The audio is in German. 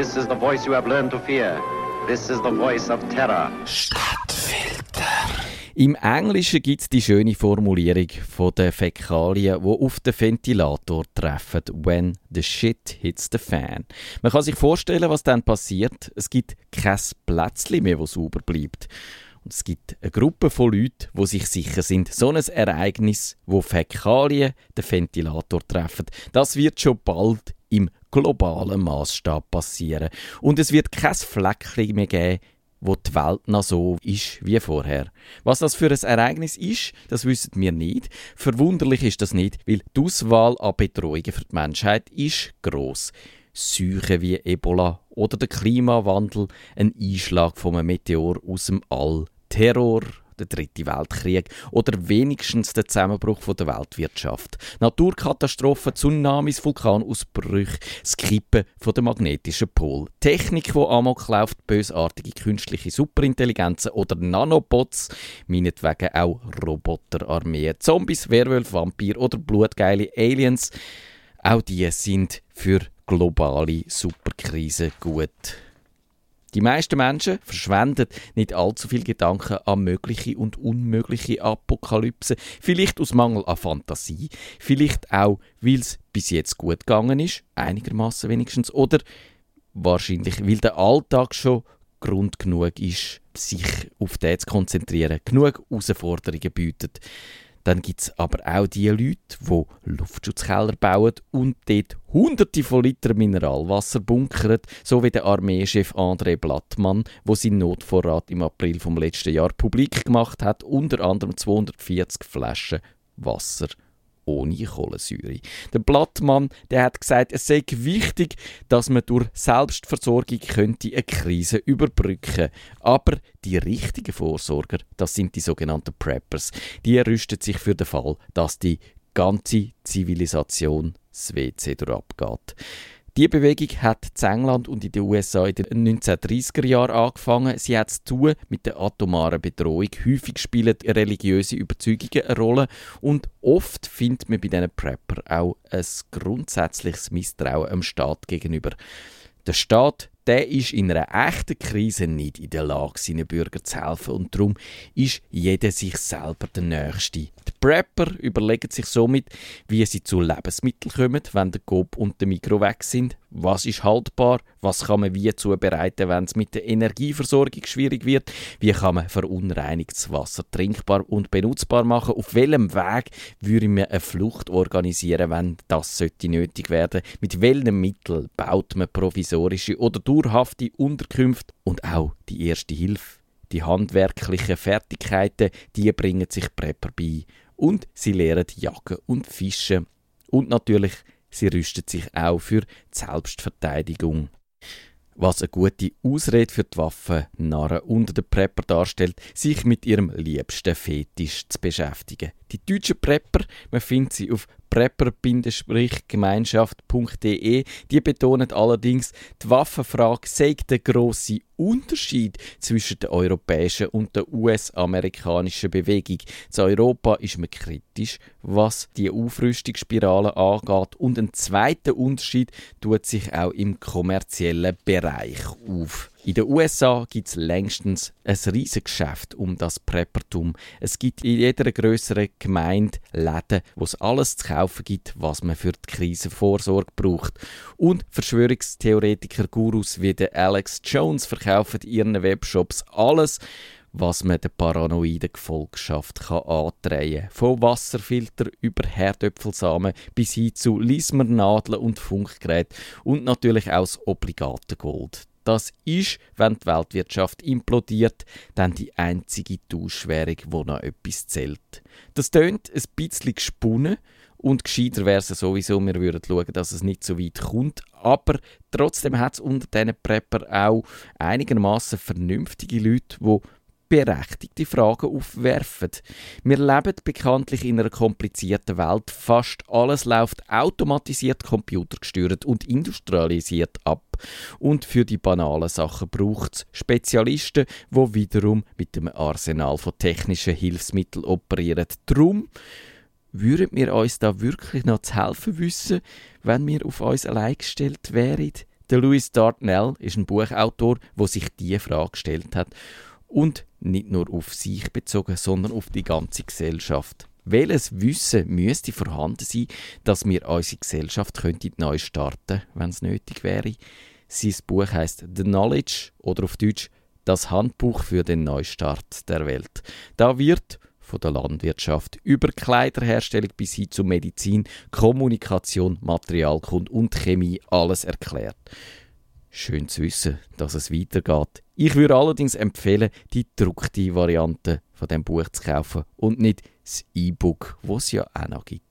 This is the voice you have learned to fear. This is the voice of terror. Stadtfilter. Im Englischen gibt es die schöne Formulierung von den Fäkalien, die auf den Ventilator treffen. When the shit hits the fan. Man kann sich vorstellen, was dann passiert. Es gibt kein Plätzchen mehr, wo sauber bleibt. Und es gibt eine Gruppe von Leuten, die sich sicher sind, so ein Ereignis, wo Fäkalien den Ventilator treffen, das wird schon bald im globalen Maßstab passieren. Und es wird kein Fleckchen mehr geben, wo die Welt noch so ist wie vorher. Was das für ein Ereignis ist, das wissen wir nicht. Verwunderlich ist das nicht, weil die Auswahl an Bedrohungen für die Menschheit ist gross. Seuchen wie Ebola oder der Klimawandel, ein Einschlag einem Meteor aus dem All, Terror, der dritte Weltkrieg oder wenigstens der Zusammenbruch der Weltwirtschaft. Naturkatastrophen, Tsunamis, Vulkanausbrüche, das Kippen von der magnetischen Pol. Technik, wo amok läuft, bösartige künstliche Superintelligenzen oder Nanobots, meinetwegen auch Roboterarmeen, Zombies, Werwölfe, Vampir oder blutgeile Aliens. Auch die sind für globale Superkrise gut. Die meisten Menschen verschwenden nicht allzu viel Gedanken an mögliche und unmögliche Apokalypse. Vielleicht aus Mangel an Fantasie, vielleicht auch, weil es bis jetzt gut gegangen ist, einigermaßen wenigstens, oder wahrscheinlich, weil der Alltag schon Grund genug ist, sich auf den zu konzentrieren, genug Herausforderungen bietet. Dann gibt es aber auch die Leute, die Luftschutzkeller bauen und dort hunderte von Litern Mineralwasser bunkern, so wie der Armeechef André Blattmann, wo sein Notvorrat im April vom letzten Jahr publik gemacht hat, unter anderem 240 Flaschen Wasser ohne Kohlensäure. Der Blattmann der hat gesagt, es sei wichtig, dass man durch Selbstversorgung könnte eine Krise überbrücken. Aber die richtigen Vorsorger, das sind die sogenannten Preppers. Die rüsten sich für den Fall, dass die ganze Zivilisation das WC durchabgeht. Die Bewegung hat in England und in den USA in den 1930er Jahren angefangen. Sie hat zu tun mit der atomaren Bedrohung. Häufig spielen religiöse Überzeugungen eine Rolle und oft findet man bei diesen Prepper auch ein grundsätzliches Misstrauen dem Staat gegenüber. Der Staat der ist in einer echten Krise nicht in der Lage, seinen Bürgern zu helfen. Und darum ist jeder sich selber der Nächste. Die Prepper überlegen sich somit, wie sie zu Lebensmitteln kommen, wenn der Coop und der Mikro weg sind, was ist haltbar, was kann man wie zubereiten, wenn es mit der Energieversorgung schwierig wird, wie kann man verunreinigtes Wasser trinkbar und benutzbar machen, auf welchem Weg würde man eine Flucht organisieren, wenn das nötig werden, mit welchen Mitteln baut man provisorische oder dauerhafte Unterkünfte und auch die erste Hilfe. Die handwerklichen Fertigkeiten, die bringen sich Prepper bei und sie lernen Jagen und Fischen und natürlich Sie rüsten sich auch für die Selbstverteidigung. Was eine gute Ausrede für die Waffennarren unter den Prepper darstellt, sich mit ihrem liebsten Fetisch zu beschäftigen. Die deutschen Prepper, man findet sie auf prepper-gemeinschaft.de, die betonen allerdings, die Waffenfrage sei der grosse Unterschied zwischen der europäischen und der US-amerikanischen Bewegung. In Europa ist man kritisch, was die Aufrüstungsspirale angeht und ein zweiter Unterschied tut sich auch im kommerziellen Bereich auf. In den USA gibt es längstens ein riesiges Geschäft um das Preppertum. Es gibt in jeder größeren Gemeinde Läden, wo es alles zu kaufen gibt, was man für die Krisenvorsorge braucht. Und Verschwörungstheoretiker-Gurus wie der Alex Jones verkaufen in ihren Webshops alles, was man der paranoiden Gefolgschaft kann andrehen kann. Von Wasserfilter über Herdöpfelsamen bis hin zu Lismernadeln und Funkgeräten und natürlich auch das obligate Gold. Das ist, wenn die Weltwirtschaft implodiert, dann die einzige Tauschwährung, wo noch etwas zählt. Das tönt ein bisschen gesponnen und gescheiter wäre es sowieso, wir würden schauen, dass es nicht so weit kommt. Aber trotzdem hat es unter diesen Prepper auch einigermaßen vernünftige Leute, die berechtigte Fragen aufwerfen. Wir leben bekanntlich in einer komplizierten Welt. Fast alles läuft automatisiert, computergesteuert und industrialisiert ab. Und für die banalen Sachen braucht es Spezialisten, die wiederum mit dem Arsenal von technischen Hilfsmitteln operieren. Drum würden wir uns da wirklich noch zu helfen wissen, wenn wir auf uns allein gestellt wären? Der Louis Dartnell ist ein Buchautor, wo sich diese Frage gestellt hat und nicht nur auf sich bezogen, sondern auf die ganze Gesellschaft. Welches Wissen müsste vorhanden sein, dass wir unsere Gesellschaft könnte neu starten, wenn es nötig wäre? Sein Buch heißt The Knowledge oder auf Deutsch Das Handbuch für den Neustart der Welt. Da wird von der Landwirtschaft über Kleiderherstellung bis hin zu Medizin, Kommunikation, Materialkunde und Chemie alles erklärt. Schön zu wissen, dass es weitergeht. Ich würde allerdings empfehlen, die gedruckte Variante von dem Buch zu kaufen und nicht das E-Book, wo es ja auch noch gibt.